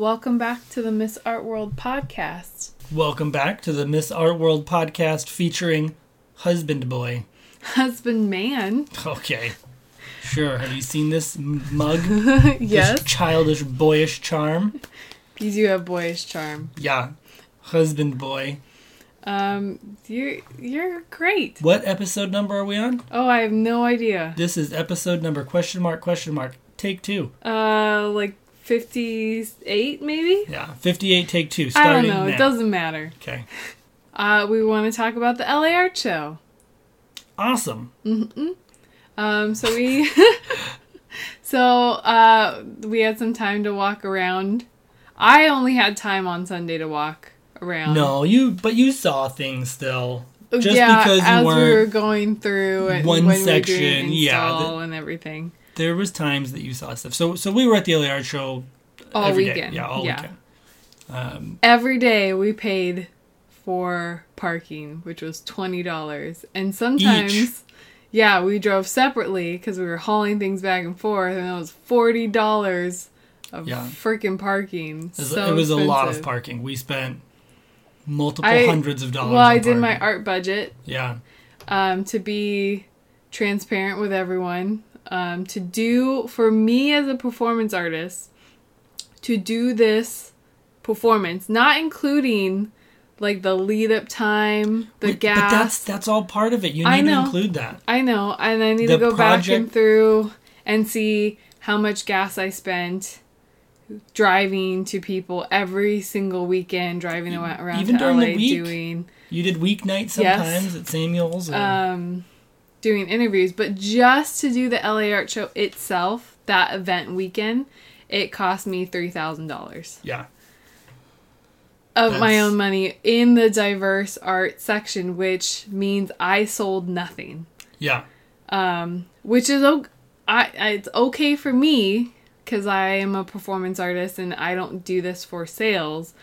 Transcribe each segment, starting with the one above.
Welcome back to the Miss Art World podcast. Welcome back to the Miss Art World podcast featuring Husband Boy. Husband man. Okay. Sure. Have you seen this mug? yes. This childish, boyish charm? You do have boyish charm. Yeah. Husband Boy. Um, you're you're great. What episode number are we on? Oh, I have no idea. This is episode number question mark question mark take two. Uh, like fifty-eight, maybe. Yeah. 58 take two. I don't know. now. It doesn't matter. Okay. Uh, we want to talk about the LA Art Show. Awesome. Um, so we, so uh, we had some time to walk around. I only had time on Sunday to walk around. No, you, but you saw things still. Just yeah, because you as we were going through and one when section, we yeah, install and everything. There was times that you saw stuff. So, so we were at the LA Art Show All every day. weekend, Yeah, all yeah. weekend. Um, Every day we paid for parking, which was twenty dollars, and sometimes. Each. Yeah, we drove separately because we were hauling things back and forth, and that was forty dollars of Yeah. freaking parking. It was, so it was a lot of parking. We spent multiple I- hundreds of dollars. Well, I did my art budget Yeah, um, to be transparent with everyone. Um, to do for me as a performance artist, to do this performance, not including like the lead up time, the Wait, gas. But that's that's all part of it. You I need to include that. I know, and I need The to go back and through and see how much gas I spent driving to people every single weekend, driving around Even to during LA the week? doing You did weeknights Yes. sometimes at Samuel's. Or, um, doing interviews, but just to do the LA Art Show itself, that event weekend, it cost me three thousand dollars. Yeah, of my own money in the diverse art section, which means I sold nothing. yeah, um, which is o- I, I it's okay for me because I am a performance artist and I don't do this for sales,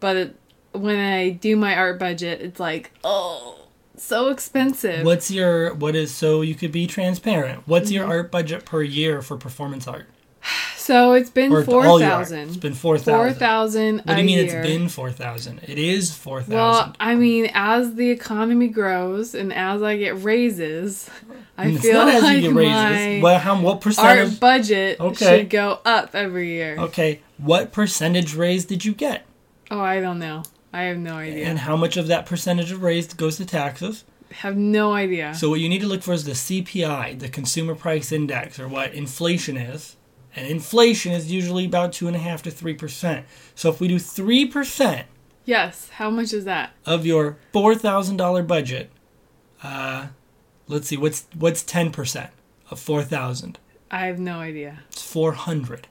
but it, when I do my art budget, it's like oh, so expensive. What's your what is so you could be transparent? What's Mm-hmm. your art budget per year for performance art? So it's been Or four art? thousand. It's been four Four thousand. thousand. What do you mean year. it's been four thousand? It is four thousand. Well. I mean, as the economy grows and as I get raises, I it's feel not as like you get my raises. Well, how what art percentage? budget Okay. should go up every year. Okay, what percentage raise did you get? Oh, I don't know. I have no idea. And how much of that percentage of raise goes to taxes? have no idea. So what you need to look for is the CPI, the Consumer Price Index, or what inflation is. And inflation is usually about two and a half to three percent. So if we do three percent yes, how much is that? of your four thousand dollar budget, uh, let's see, what's what's ten percent of four thousand? I have no idea. It's four hundred.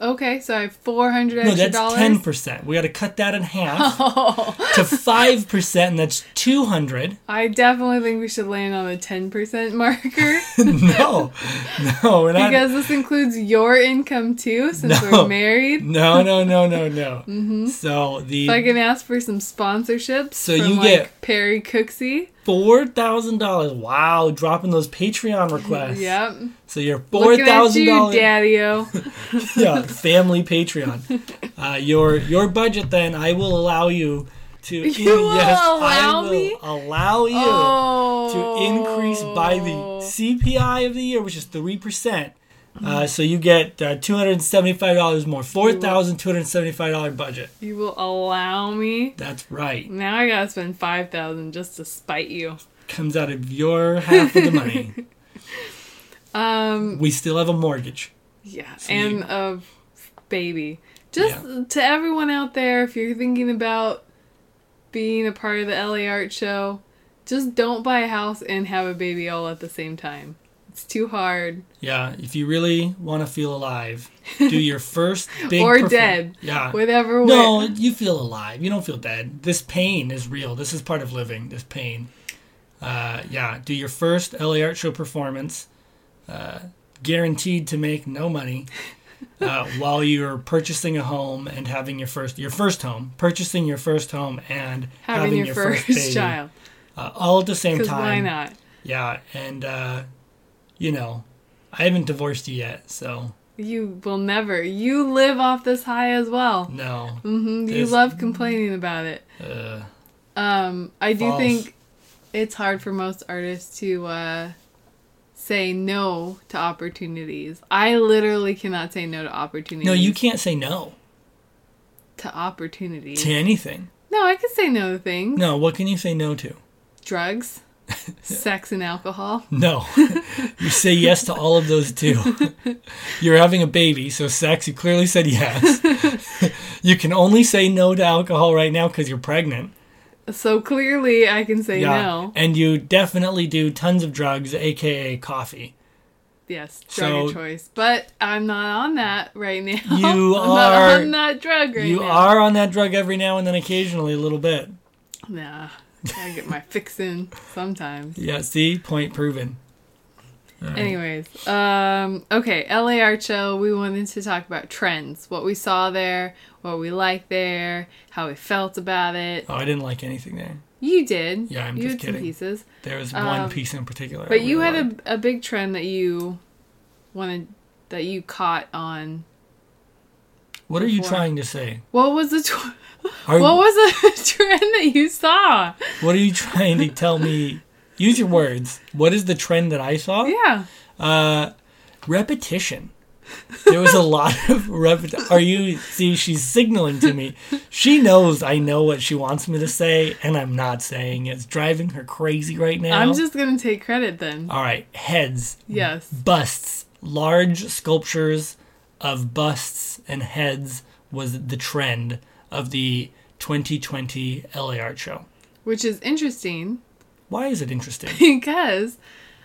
Okay, so I have four hundred No, extra that's ten percent. We got to cut that in half Oh, to five percent, and that's two hundred. I definitely think we should land on a ten percent marker no, no, we're not. because this includes your income too, since No. we're married. No, no, no, no, no. mm-hmm. So the So I can ask for some sponsorships. So from, you like, get- Perry Cooksey. Four thousand dollars. Wow, dropping those Patreon requests. Yep. So your four thousand dollars. Daddy-o. Yeah, family Patreon. Uh, your your budget then I will allow you to You will I allow will me? allow you oh. to increase by the CPI of the year, which is three percent. Uh, so you get uh, two hundred and seventy-five dollars more, four thousand two hundred seventy-five dollar budget. You will allow me. That's right. Now I gotta spend five thousand just to spite you. Comes out of your half of the money. Um. We still have a mortgage. Yeah, So and you- a baby. Just to everyone out there, if you're thinking about being a part of the LA Art Show, just don't buy a house and have a baby all at the same time. It's too hard. Yeah, if you really want to feel alive, do your first big or perform- dead. Yeah. Whatever. No, way. you feel alive. You don't feel dead. This pain is real. This is part of living. This pain. Uh, yeah. Do your first LA Art Show performance. Uh, guaranteed to make no money. Uh, while you're purchasing a home and having your first your first home, purchasing your first home and having, your, first, baby, child. uh, all at the same time. why not? Yeah, and uh, you know, I haven't divorced you yet, so You will never. You live off this high as well. No. hmm You love complaining about it. Uh, Um, I do think it's hard for most artists to uh, say no to opportunities. I literally cannot say no to opportunities. no, you can't say no to opportunities. to anything. no, I can say no to things. No, what can you say no to? Drugs, sex, and alcohol. No. you say yes to all of those too. You're having a baby, so sex, you clearly said yes. you can only say no to alcohol right now because you're pregnant. So clearly, I can say no. And you definitely do tons of drugs, aka coffee. Yes, drug So- of choice. But I'm not on that right now. You I'm are- not on that drug right you now. are on that drug every now and then, occasionally, a little bit. Nah, I get my fix in sometimes. Yeah, see? Point proven. Right. Anyways, um, okay, LA Show. We wanted to talk about trends, what we saw there, what we liked there, how we felt about it. Oh, I didn't like anything there. You did. Yeah, I'm you just had some kidding. pieces, There was Um, one piece in particular. But you really had liked. a, a big trend that you wanted that you caught on. What are you trying to say? What was the tw- Are, what was the trend that you saw? what are you trying to tell me? Use your words. What is the trend that I saw? Yeah. Uh, repetition. There was a lot of repetition. Are you see? She's signaling to me. She knows I know what she wants me to say, and I'm not saying it. It's driving her crazy right now. I'm just gonna take credit then. All right, heads, Yes. busts, large sculptures of busts and heads was the trend of the 2020 LA Art Show. Which is interesting Why is it interesting? because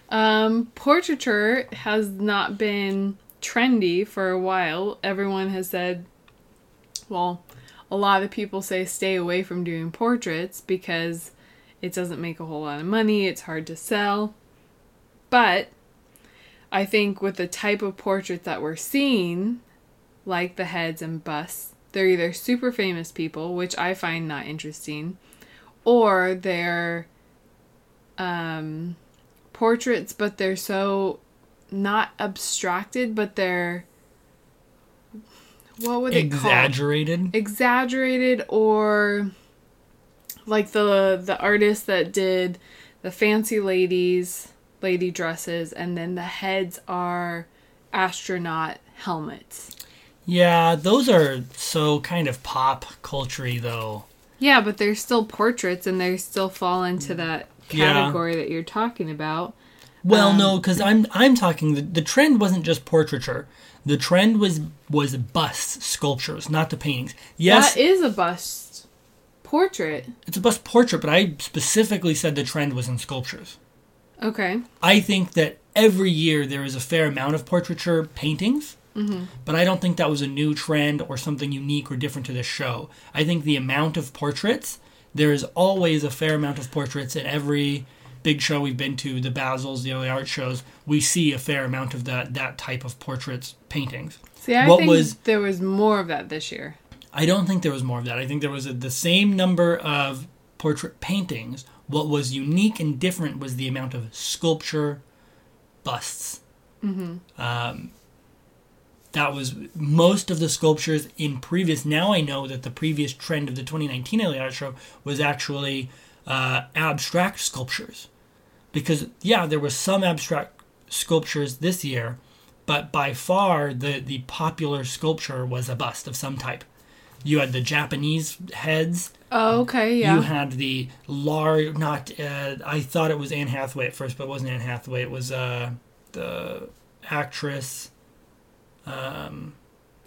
um, portraiture has not been trendy for a while. Everyone has said, well, a lot of people say stay away from doing portraits because it doesn't make a whole lot of money, it's hard to sell. But I think with the type of portraits that we're seeing, like the heads and busts, they're either super famous people, which I find not interesting, or they're um, portraits, but they're so not abstracted, but they're what would it call? Exaggerated. Exaggerated, or like the the artist that did the fancy ladies, lady dresses, and then the heads are astronaut helmets. Yeah, those are so kind of pop culture though. Yeah, but they're still portraits, and they still fall into that Yeah. category that you're talking about. Well, Um, no, because I'm I'm talking the, the trend wasn't just portraiture. The trend was was bust sculptures, not the paintings. Yes, That is a bust portrait. it's a bust portrait, but I specifically said the trend was in sculptures. Okay. I think that every year there is a fair amount of portraiture paintings, but I don't think that was a new trend or something unique or different to this show. I think the amount of portraits, there is always a fair amount of portraits in every big show we've been to, the Basels, the LA art shows. We see a fair amount of that that type of portraits paintings. See, I What think was- there was more of that this year. I don't think there was more of that. I think there was a, the same number of portrait paintings. What was unique and different was the amount of sculpture busts. Mm-hmm. Um, that was most of the sculptures in previous. Now I know that the previous trend of the 2019 LA Art Show was actually uh, abstract sculptures. Because, yeah, there was some abstract sculptures this year, but by far the, the popular sculpture was a bust of some type. You had the Japanese heads. Oh, okay, yeah. You had the large, not, uh, I thought it was Anne Hathaway at first, but it wasn't Anne Hathaway. It was uh, the actress. Um,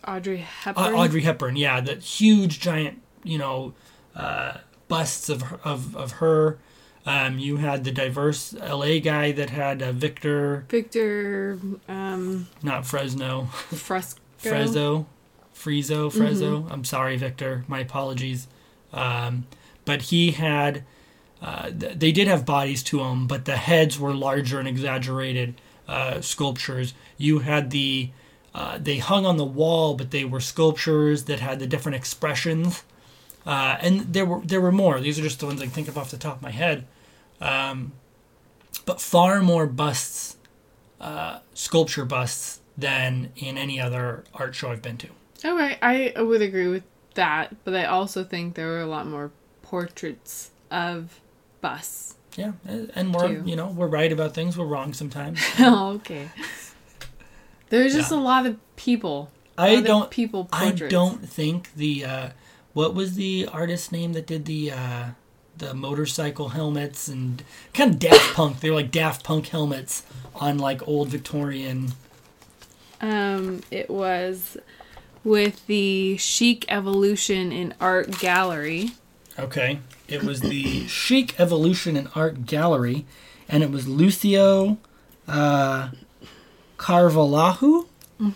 Audrey Hepburn. Audrey Hepburn, yeah, the huge, giant, you know, uh, busts of her- of of her. Um, you had the diverse LA guy that had uh, Victor, Victor um, not Fresno, Fresco. Frezzo, Frezzo, Mm-hmm. I'm sorry, Victor. My apologies. Um, but he had, uh, th- they did have bodies to them, but the heads were larger and exaggerated uh, sculptures. You had the, uh, they hung on the wall, but they were sculptures that had the different expressions. Uh, and there were there were more. These are just the ones I can think of off the top of my head. Um, but far more busts, uh, sculpture busts than in any other art show I've been to. Okay, I would agree with that, but I also think there were a lot more portraits of busts. Yeah, and we're Too. you know we're right about things. We're wrong sometimes. oh, okay. There's just Yeah. a lot of people. I don't. people I don't think the uh, what was the artist name that did the uh, the motorcycle helmets and kind of Daft Punk. They were like Daft Punk helmets on like old Victorian. Um, it was with the Chic Evolution in Art Gallery. Okay, it was the Chic Evolution in Art Gallery, and it was Lucio uh, Carvalho.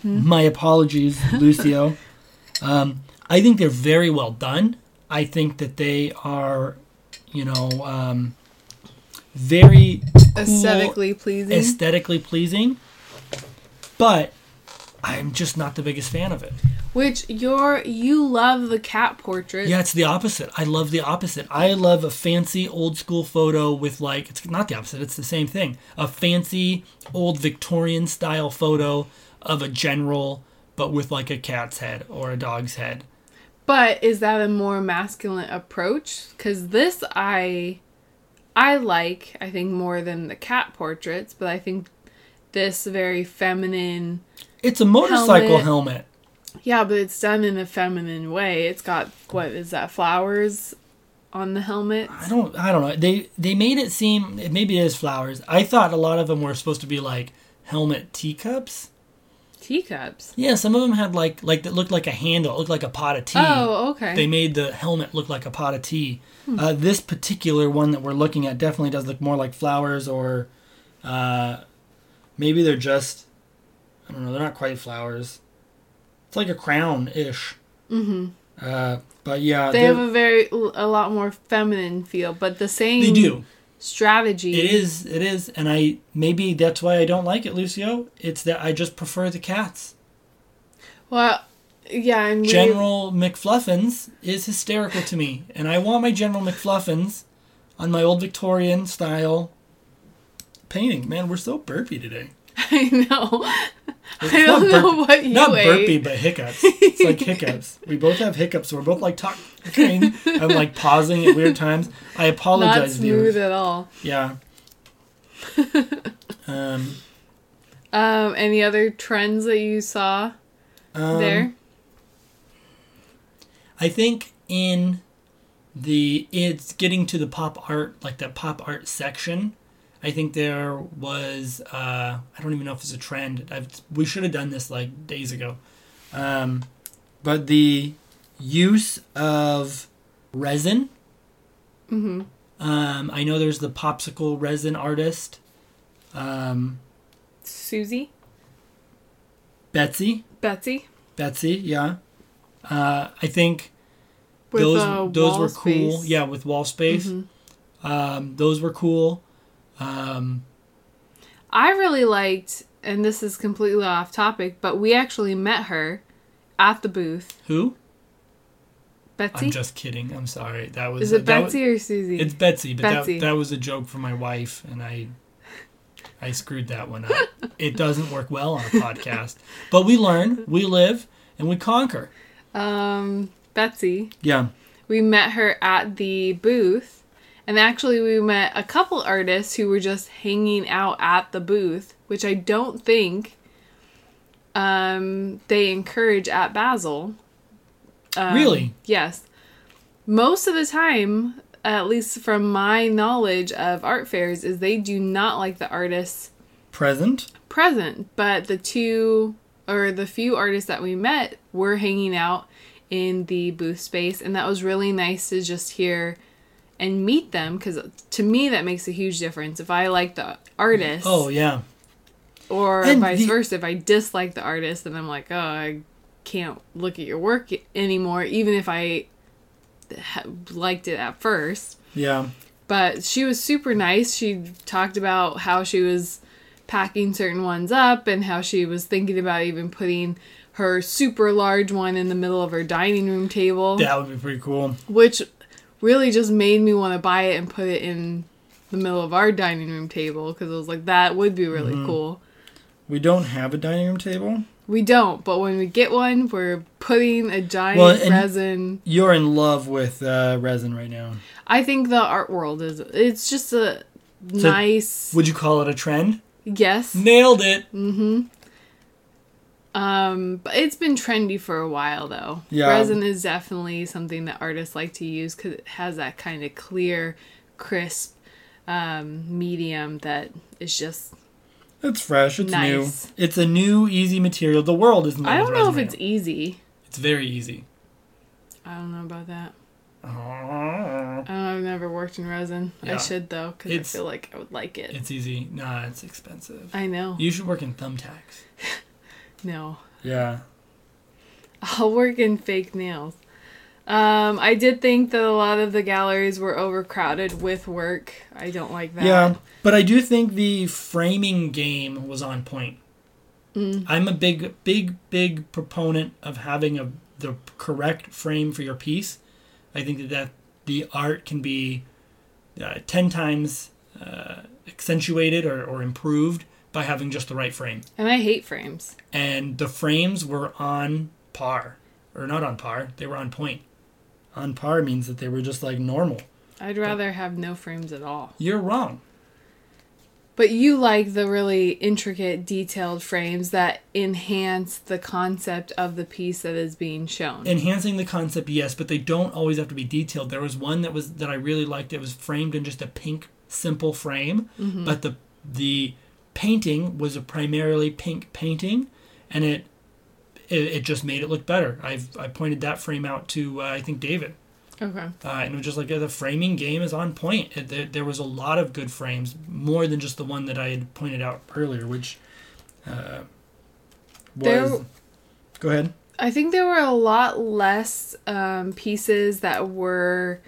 My apologies, Lucio. um, I think they're very well done. I think that they are, you know, um, very Aesthetically pleasing. aesthetically pleasing, but I'm just not the biggest fan of it. Which you're you love the cat portrait. Yeah, it's the opposite. I love the opposite. I love a fancy old school photo with like it's not the opposite, it's the same thing. A fancy old Victorian style photo of a general but with like a cat's head or a dog's head. But is that a more masculine approach? Because this I I like, I think, more than the cat portraits, but I think this very feminine It's a motorcycle Helmet. helmet. Yeah, but it's done in a feminine way. It's got what is that, flowers on the helmet? I don't I don't know. They they made it seem maybe it is flowers. I thought a lot of them were supposed to be like helmet teacups. Teacups. Yeah, some of them had like like that looked like a handle, it looked like a pot of tea. Oh, okay. they made the helmet look like a pot of tea. Uh, this particular one that we're looking at definitely does look more like flowers, or uh, maybe they're just I don't know. They're not quite flowers. It's like a crown ish. mm-hmm. Uh, but yeah, They have a very a lot more feminine feel, but the same they do. strategy. It is. It is, and I maybe that's why I don't like it, Lucio. It's that I just prefer the cats. Well, yeah, and we- General McFluffins is hysterical to me, and I want my General McFluffins on my old Victorian style painting. Man, we're so burpy today. I know. It's I don't know what you Not ate. burpy, but hiccups. It's like hiccups. We both have hiccups. So we're both like talking. I'm like pausing at weird times. I apologize. Not smooth viewers. at all. Yeah. um, Um, any other trends that you saw um, there? I think in the it's getting to the pop art like that pop art section. I think there was uh, I don't even know if it's a trend. I've, we should have done this like days ago, um, but the use of resin. Mm-hmm. Um, I know there's the popsicle resin artist, um, Susie, Betsy. Betsy, Betsy, yeah. Uh, I think with those those were cool. space. Yeah, with wall space. Mhm. Um, those were cool. Um, I really liked, and this is completely off topic, but we actually met her at the booth. who? Betsy, I'm just kidding. I'm sorry. That was is it that was- Betsy or Susie? it's Betsy, but Betsy. that that was a joke for my wife, and I I screwed that one up. it doesn't work well on a podcast, but we learn, we live, and we conquer. um, Betsy. Yeah. we met her at the booth and actually we met a couple artists who were just hanging out at the booth which i don't think um, they encourage at Basel. um, Really? yes most of the time at least from my knowledge of art fairs is they do not like the artists Present. present, but the two or the few artists that we met were hanging out in the booth space, and that was really nice to just hear and meet them because to me that makes a huge difference. If I like the artist, Oh yeah. or And vice the- versa, if I dislike the artist, then I'm like, oh, I can't look at your work anymore, even if I liked it at first Yeah. but she was super nice. She talked about how she was packing certain ones up and how she was thinking about even putting her super large one in the middle of her dining room table, That would be pretty cool. which really just made me want to buy it and put it in the middle of our dining room table because I was like, that would be really cool. We don't have a dining room table. We don't, but when we get one, we're putting a giant Well, resin. You're in love with uh, resin right now. I think the art world is. It's just a So- nice. Would you call it a trend? yes. Nailed it. Um, but it's been trendy for a while though. Yeah. Resin is definitely something that artists like to use because it has that kind of clear, crisp um, medium that is just. It's fresh. It's Nice. new. It's a new, easy material. The world is. I don't know if it's easy. It's very easy. I don't know about that. I don't know, I've never worked in resin. I should though because I feel like I would like it. It's easy. Nah, it's expensive. I know. You should work in thumbtacks. No. Yeah. I'll work in fake nails. Um, I did think that a lot of the galleries were overcrowded with work. I don't like that. Yeah, but I do think the framing game was on point. Mm. I'm a big, big, big proponent of having a the correct frame for your piece. I think that, that the art can be uh, ten times uh, accentuated or, or improved by having just the right frame. And I hate frames. And the frames were on par, or not on par. They were on point. On par means that they were just like normal. I'd rather have no frames at all. You're wrong. But you like the really intricate, detailed frames that enhance the concept of the piece that is being shown. enhancing the concept yes but they don't always have to be detailed there was one that was that i really liked it was framed in just a pink simple frame mm-hmm. but the the painting was a primarily pink painting and it it, it just made it look better i've i pointed that frame out to uh, i think david okay. uh, and it was just like the framing game is on point it, there, there was a lot of good frames more than just the one that i had pointed out earlier which uh, was There- go ahead I think there were a lot less um, pieces that were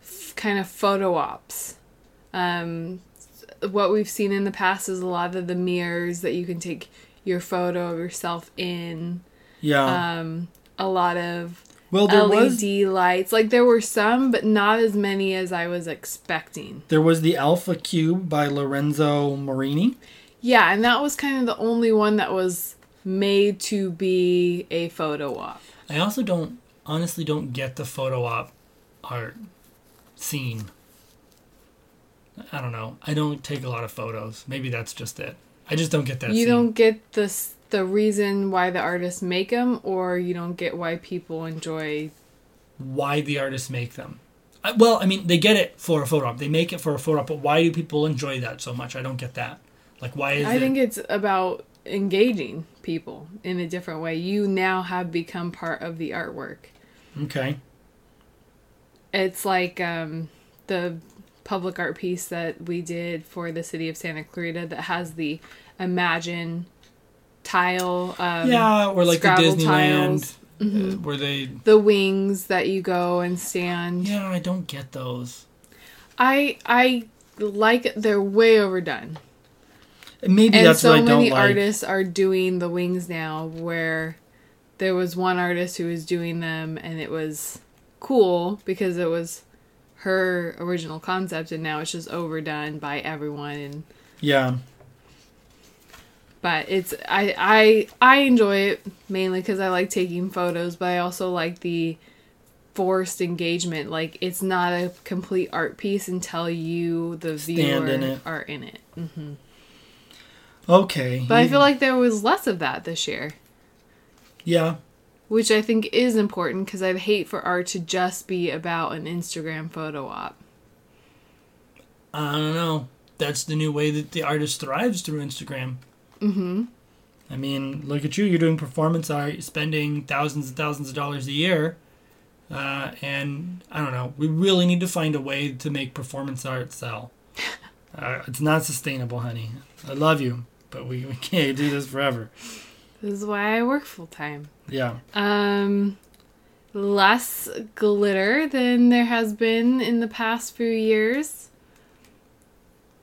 f- kind of photo ops. Um, what we've seen in the past is a lot of the mirrors that you can take your photo of yourself in. yeah Um, a lot of well there LED was lights. Like there were some, but not as many as I was expecting. There was the Alpha Cube by Lorenzo Morini. Yeah, and that was kind of the only one that was made to be a photo op. I also don't, honestly, don't get the photo op art scene. I don't know. I don't take a lot of photos. Maybe that's just it. I just don't get that. you scene. don't get the the reason why the artists make them, or you don't get why people enjoy. why the artists make them. I, well, I mean, they get it for a photo op. They make it for a photo op, but why do people enjoy that so much? I don't get that. Like, why is I it? think it's about engaging people in a different way. You now have become part of the artwork. okay. It's like um, the public art piece that we did for the city of Santa Clarita that has the Imagine tile. Um, yeah, or like the Disneyland, tiles. uh, Mm-hmm. where they. The wings that you go and stand. Yeah, I don't get those. I I like they're way overdone. Maybe and that's so what I don't many like. artists are doing the wings now where there was one artist who was doing them and it was cool because it was her original concept and now it's just overdone by everyone and Yeah. but it's I I I enjoy it mainly cuz I like taking photos but I also like the forced engagement like it's not a complete art piece until you the Stand viewer in it. are in it mm-hmm. Okay. but I feel like there was less of that this year Yeah. Which I think is important because I'd hate for art to just be about an Instagram photo op. I don't know. That's the new way that the artist thrives through Instagram. Mm-hmm. I mean, look at you. You're doing performance art, spending thousands and thousands of dollars a year. Uh, and I don't know. We really need to find a way to make performance art sell. Uh, it's not sustainable, honey. I love you, but we, we can't do this forever. This is why I work full time. Yeah. Um, less glitter than there has been in the past few years.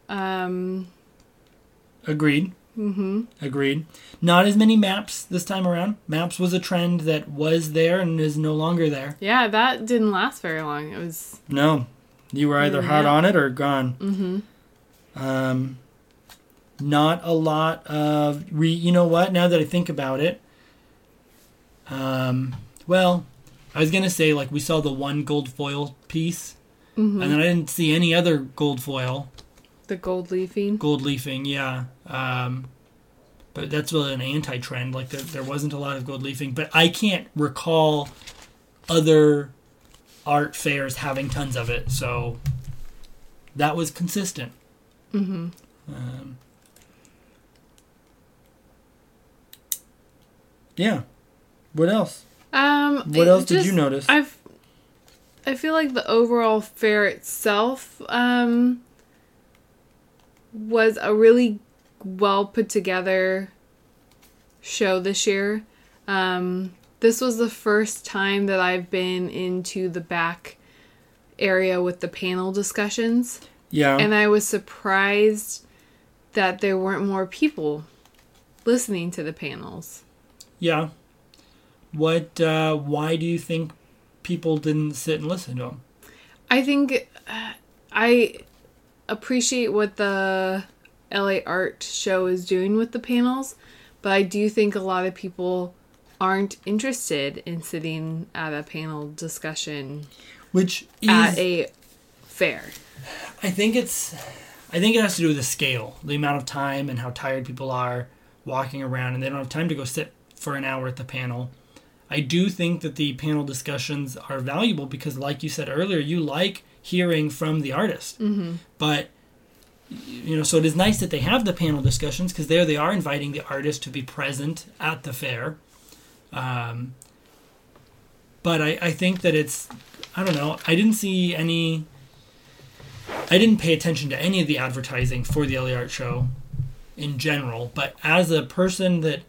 Um, Agreed. mm-hmm. Agreed. Not as many maps this time around. Maps was a trend that was there and is no longer there. Yeah, that didn't last very long. It was. No, you were either Mm, hot on it or gone. Mm-hmm. Um, not a lot of re. You know what? Now that I think about it, um, well, I was gonna say like we saw the one gold foil piece, Mm-hmm. and then I didn't see any other gold foil, The gold leafing. gold leafing. Yeah. Um, but that's really an anti-trend. Like there, there wasn't a lot of gold leafing, but I can't recall other art fairs having tons of it. So that was consistent. Mm-hmm. Um, yeah. What else? Um, What else did you notice? I've I feel like the overall fair itself um was a really well put together show this year. Um this was the first time that I've been into the back area with the panel discussions Yeah. and I was surprised that there weren't more people listening to the panels. yeah. What? Uh, why do you think people didn't sit and listen to them? I think uh, I appreciate what the LA Art Show is doing with the panels, but I do think a lot of people aren't interested in sitting at a panel discussion Which is, at a fair. I think it's, I think it has to do with the scale, the amount of time, and how tired people are walking around, and they don't have time to go sit for an hour at the panel. I do think that the panel discussions are valuable because, like you said earlier, you like hearing from the artist. Mm-hmm. But you know, so it is nice that they have the panel discussions because there they are inviting the artist to be present at the fair. Um, but I, I think that it's I don't know. I didn't see any. I didn't pay attention to any of the advertising for the LA Art Show in general, but as a person that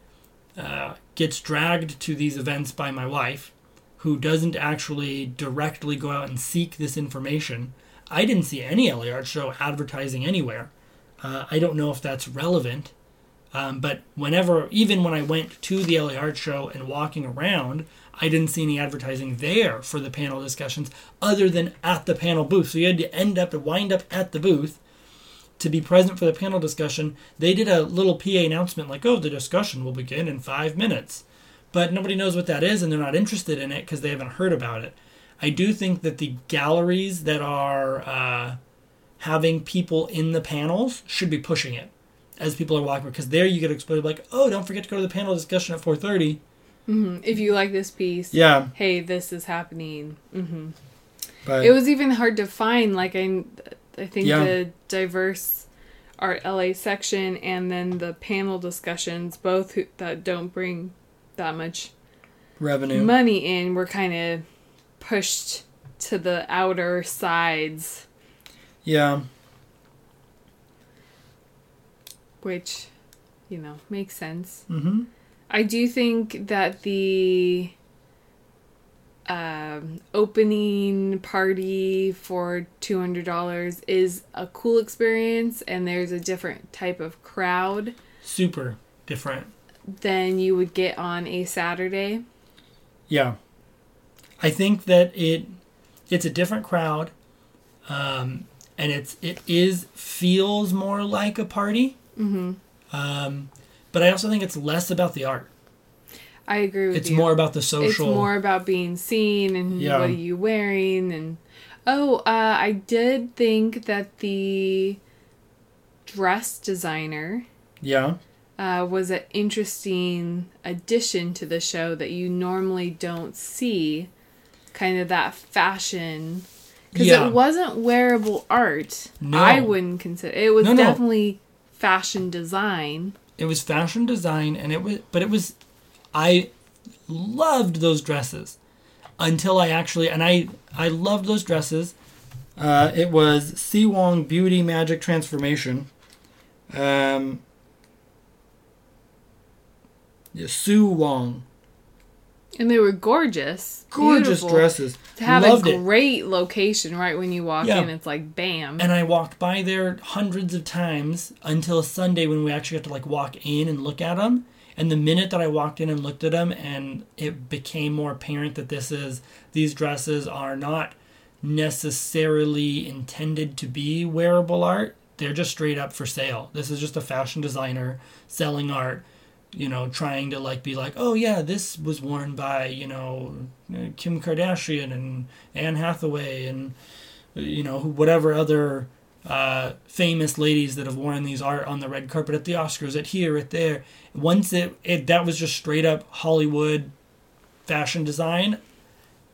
uh, gets dragged to these events by my wife, who doesn't actually directly go out and seek this information, I didn't see any LA Art Show advertising anywhere. Uh, I don't know if that's relevant, um, but whenever, even when I went to the LA Art Show and walking around, I didn't see any advertising there for the panel discussions other than at the panel booth. So you had to end up to wind up at the booth to be present for the panel discussion. They did a little PA announcement like, oh, the discussion will begin in five minutes. But nobody knows what that is and they're not interested in it because they haven't heard about it. I do think that the galleries that are uh, having people in the panels should be pushing it as people are walking because there you get exploded like, oh, don't forget to go to the panel discussion at 4:30. hmm If you like this piece, Yeah, hey, this is happening. hmm but It was even hard to find. Like I, I think Yeah. the diverse art LA section and then the panel discussions, both who, that don't bring that much revenue. money in, were kind of pushed to the outer sides, yeah, which, you know, makes sense. mm-hmm. I do think that the um, opening party for two hundred dollars is a cool experience, and there's a different type of crowd super different. than you would get on a Saturday. Yeah, I think that it it's a different crowd, um, and it's it is feels more like a party. Mm-hmm. Um, but I also think it's less about the art. I agree with It's you. more about the social. It's more about being seen and Yeah. what are you wearing and oh, uh, I did think that the dress designer yeah, uh, was an interesting addition to the show that you normally don't see. Kind of that fashion. Because Yeah. it wasn't wearable art. No. I wouldn't consider it. was No, no. definitely fashion design. it was fashion design, and it was, but it was, I loved those dresses until I actually, and I I loved those dresses. Uh, it was Si Wong Beauty Magic Transformation. Um, yeah, Sue Wong, And they were gorgeous. gorgeous dresses. To have Loved a it. great location right when you walk Yeah. in, it's like bam. And I walked by there hundreds of times until Sunday when we actually got to like walk in and look at them. And the minute that I walked in and looked at them, and it became more apparent that this is these dresses are not necessarily intended to be wearable art. they're just straight up for sale. This is just a fashion designer selling art, you know, trying to like be like, oh yeah, this was worn by you know Kim Kardashian and Anne Hathaway and you know whatever other uh, famous ladies that have worn these art on the red carpet at the Oscars, at here, at there. Once it, it that was just straight up Hollywood fashion design,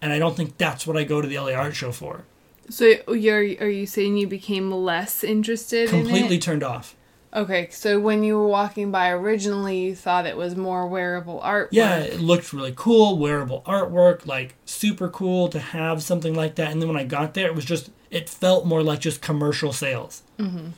and I don't think that's what I go to the LA Art Show for. So you're are you saying you became less interested Completely in it? turned off. Okay, so when you were walking by originally, you thought it was more wearable art. Yeah, it looked really cool, wearable artwork, like super cool to have something like that. And then when I got there, it was just it felt more like just commercial sales, mm-hmm.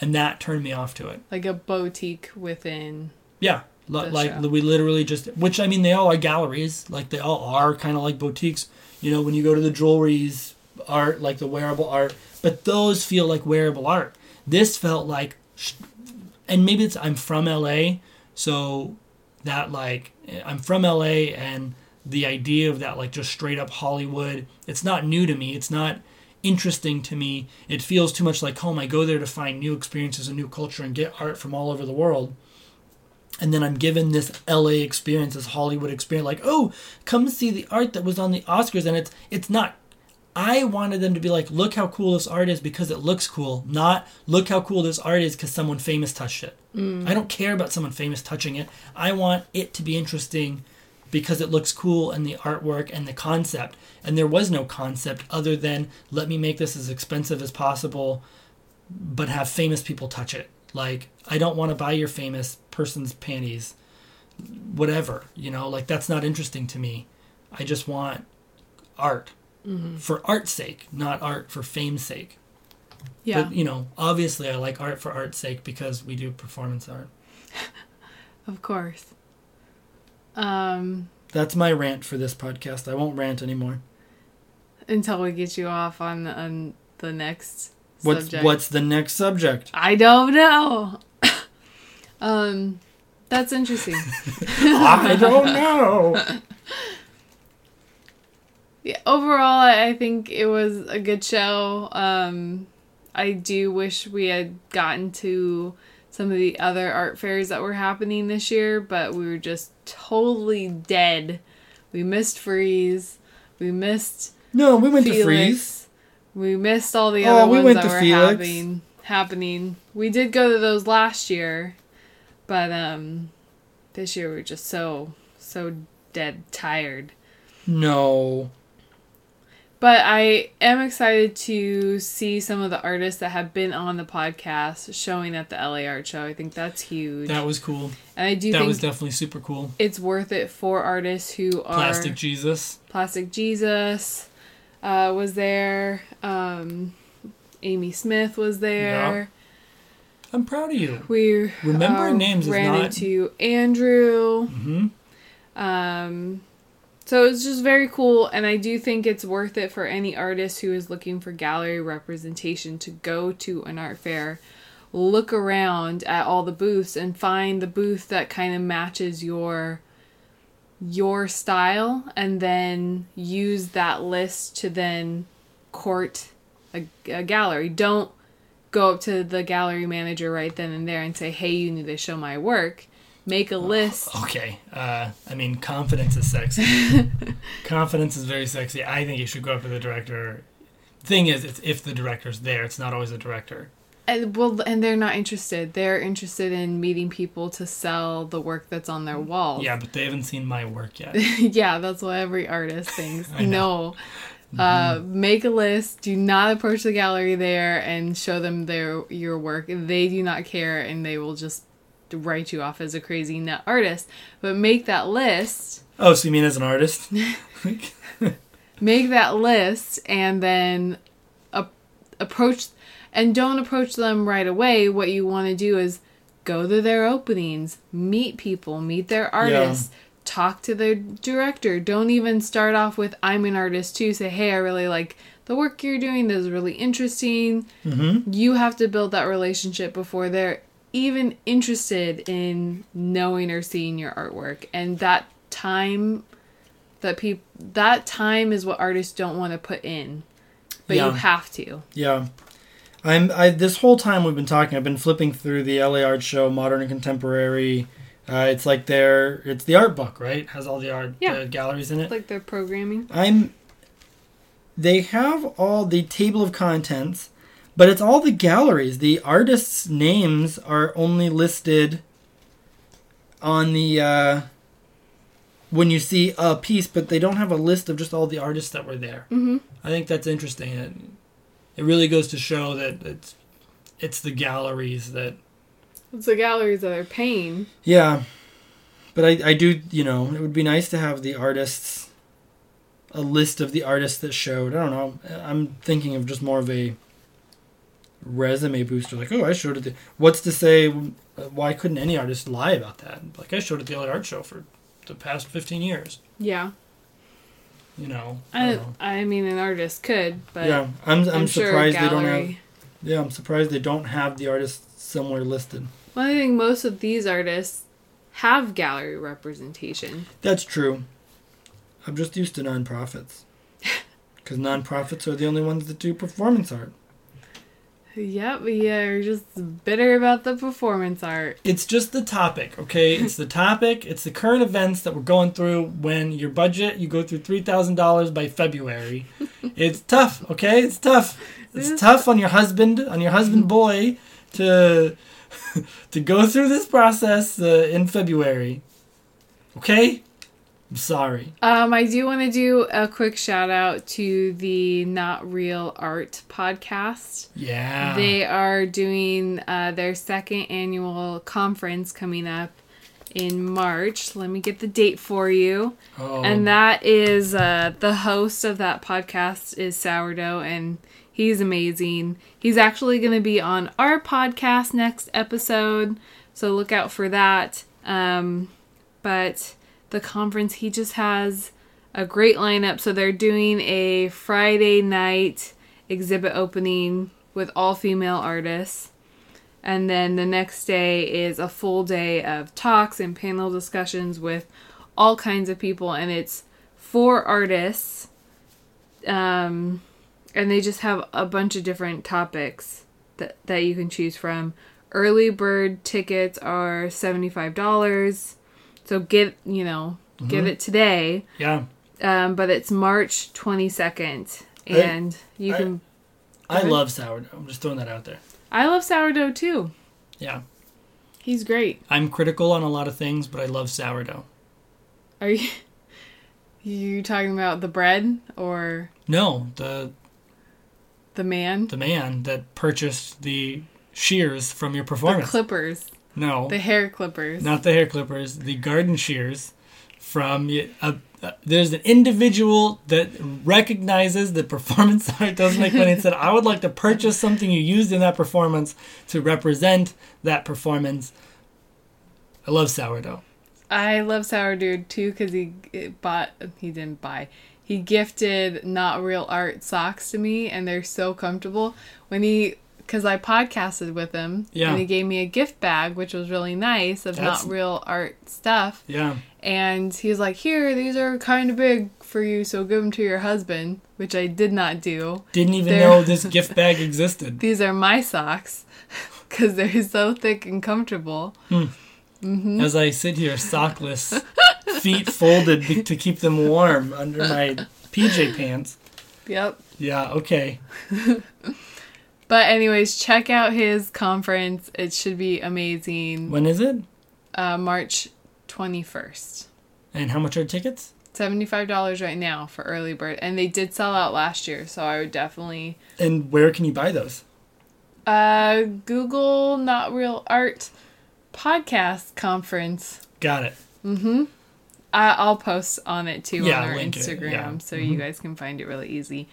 and that turned me off to it. Like a boutique within. Yeah, The like show. we literally just, which I mean, they all are galleries. Like they all are kind of like boutiques. You know, when you go to the jewelries art, like the wearable art, but those feel like wearable art. This felt like, and maybe it's I'm from LA, so that like I'm from LA and the idea of that like just straight up Hollywood, it's not new to me. It's not interesting to me. It feels too much like home. I go there to find new experiences and new culture and get art from all over the world. And then I'm given this LA experience, this Hollywood experience, like, oh, come see the art that was on the Oscars, and it's it's not. I wanted them to be like, look how cool this art is because it looks cool, not look how cool this art is because someone famous touched it. Mm. I don't care about someone famous touching it. I want it to be interesting because it looks cool and the artwork and the concept. And there was no concept other than let me make this as expensive as possible, but have famous people touch it. Like, I don't want to buy your famous person's panties. Whatever, you know, like that's not interesting to me. I just want art mm-hmm. for art's sake, not art for fame's sake. Yeah. But, you know, obviously I like art for art's sake because we do performance art. Of course. Um, That's my rant for this podcast. I won't rant anymore. until we get you off on on the next What's subject. what's the next subject? I don't know. um, that's interesting. I don't know. Yeah, overall, I I think it was a good show. Um, I do wish we had gotten to some of the other art fairs that were happening this year, but we were just totally dead. We missed Frieze. We missed No, we went Felix. to Frieze. We missed all the Oh, other we ones went that to were Felix. happening. Happening. We did go to those last year, but um, this year we we're just so so dead tired. No. But I am excited to see some of the artists that have been on the podcast showing at the LA Art Show. I think that's huge. That was cool. and I do that think was definitely super cool. it's worth it for artists who are Plastic Jesus. Plastic Jesus uh, was there. Um, Amy Smith was there. I'm proud of you. We Remembering uh, names is ran not- into Andrew. hmm Um, so it's just very cool, and I do think it's worth it for any artist who is looking for gallery representation to go to an art fair, look around at all the booths, and find the booth that kind of matches your your style, and then use that list to then court a, a gallery. Don't go up to the gallery manager right then and there and say, "Hey, you need to show my work." Make a list. Okay. Uh, I mean, confidence is sexy. confidence is very sexy. I think you should go up to the director. Thing is, it's if the director's there. It's not always the director. And well, and they're not interested. They're interested in meeting people to sell the work that's on their wall. Yeah, but they haven't seen my work yet. yeah, that's what every artist thinks. No. Uh, make a list. Do not approach the gallery there and show them their your work. They do not care, and they will just write you off as a crazy nut artist. But make that list. Oh, so you mean as an artist? Make that list, and then a- approach. And don't approach them right away. What you want to do is go to their openings, meet people, meet their artists, talk to their director. Don't even start off with I'm an artist too. Say, "Hey, I really like the work you're doing. This is really interesting." mm-hmm. You have to build that relationship before they're even interested in knowing or seeing your artwork. And that time that people that time is what artists don't want to put in. But Yeah. you have to. Yeah. I'm I this whole time we've been talking, I've been flipping through the LA Art Show, modern and contemporary. Uh, it's like their it's the art book, right? Has all the art Yeah. uh, galleries in it. Like their programming. I'm. They have all the table of contents, but it's all the galleries. The artists' names are only listed on the uh, when you see a piece, but they don't have a list of just all the artists that were there. Mm-hmm. I think that's interesting. It, it really goes to show that it's it's the galleries that It's the galleries that are paying. yeah. But I I do you know it would be nice to have the artists a list of the artists that showed. I don't know. I'm thinking of just more of a resume booster. Like oh I showed it. What's to say? uh, Why couldn't any artist lie about that? Like I showed at the LA Art Show for the past 15 years. Yeah. You know. I I, know. I mean, an artist could, but yeah, I'm I'm, I'm sure surprised they don't have. Yeah, I'm surprised they don't have the artists somewhere listed. Well, I think most of these artists have gallery representation. That's true. I'm just used to nonprofits. Because nonprofits are the only ones that do performance art. Yep, yeah, you're just bitter about the performance art. It's just the topic, okay? It's the topic. It's the current events that we're going through when your budget, you go through $3,000 by February. It's tough, okay? It's tough. It's tough on your husband, on your husband boy to to go through this process uh, in February. Okay? I'm sorry. Um, I do want to do a quick shout out to the Not Real Art podcast. Yeah. They are doing uh, their second annual conference coming up in March. Let me get the date for you. oh, And that is uh, the host of that podcast is Sourdough, and he's amazing. He's actually going to be on our podcast next episode, so look out for that. Um, but the conference, he just has a great lineup. So they're doing a Friday night exhibit opening with all female artists. And then the next day is a full day of talks and panel discussions with all kinds of people. And it's four artists. Um, and they just have a bunch of different topics that, that you can choose from. Early bird tickets are $75. So get, you know, get it today. yeah. Um, but it's March 22nd. I- And you can. I Okay. love sourdough. I'm just throwing that out there. I love sourdough too. Yeah. He's great. I'm critical on a lot of things, but I love sourdough. Are you you talking about the bread or No, the the man? the man that purchased the shears from your performance The performance. clippers, no, the hair clippers. not the hair clippers, the garden shears from a, a, there's an individual that recognizes that performance art doesn't make money and said, I would like to purchase something you used in that performance to represent that performance. I love sourdough. I love sourdough too because he bought. He didn't buy. He gifted not real art socks to me, and they're so comfortable. When he, because I podcasted with him, Yeah. and he gave me a gift bag, which was really nice of That's- not real art stuff. Yeah. And he was like, "Here, these are kind of big for you, so give them to your husband," which I did not do. Didn't even They're- know this gift bag existed. These are my socks because they're so thick and comfortable. Hmm. Mm-hmm. As I sit here sockless, feet folded to keep them warm under my PJ pants. Yep. Yeah, okay. But anyways, check out his conference. It should be amazing. When is it? Uh, March 21st. And how much are tickets? $75 right now for early bird. And they did sell out last year, so I would definitely And where can you buy those? uh Google Not Real Art podcast conference. Got it. Mm-hmm. I, I'll post on it too Yeah, on our Instagram yeah. Mm-hmm. so you guys can find it really easy.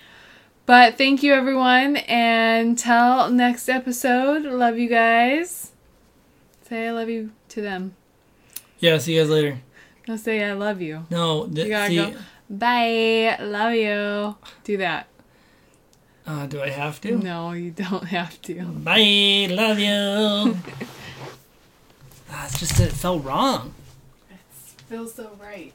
But thank you everyone and till next episode. Love you guys. Say I love you to them. Yeah, see you guys later. No, say I love you. No, th- You gotta see, go. Bye. Love you. Do that. Uh, do I have to? No, you don't have to. Bye, love you. ah, it's just that it felt wrong. It feels so right.